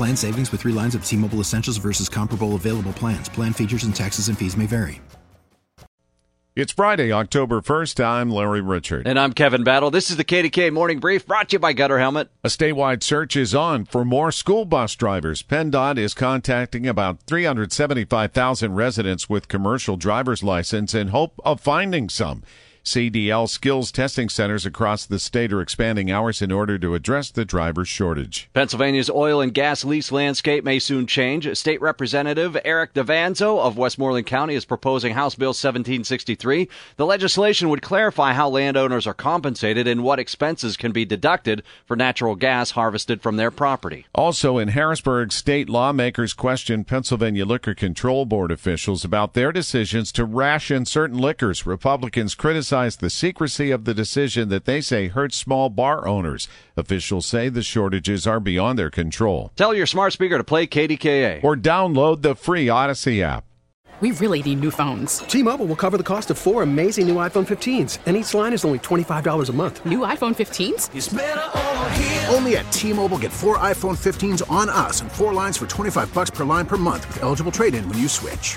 Plan savings with three lines of T Mobile Essentials versus comparable available plans. Plan features and taxes and fees may vary. It's Friday, October 1st. I'm Larry Richert. And I'm Kevin Battle. This is the KDKA Morning Brief brought to you by Gutter Helmet. A statewide search is on for more school bus drivers. PennDOT is contacting about 375,000 residents with commercial driver's license in hope of finding some. CDL skills testing centers across the state are expanding hours in order to address the driver shortage. Pennsylvania's oil and gas lease landscape may soon change. State Representative Eric Davanzo of Westmoreland County is proposing House Bill 1763. The legislation would clarify how landowners are compensated and what expenses can be deducted for natural gas harvested from their property. Also in Harrisburg, state lawmakers question Pennsylvania Liquor Control Board officials about their decisions to ration certain liquors. Republicans criticize the secrecy of the decision that they say hurts small bar owners. Officials say the shortages are beyond their control. Tell your smart speaker to play KDKA. Or download the free Audacy app. We really need new phones. T-Mobile will cover the cost of four amazing new iPhone 15s, and each line is only $25 a month. New iPhone 15s? Only at T-Mobile get four iPhone 15s on us and four lines for 25 bucks per line per month with eligible trade-in when you switch.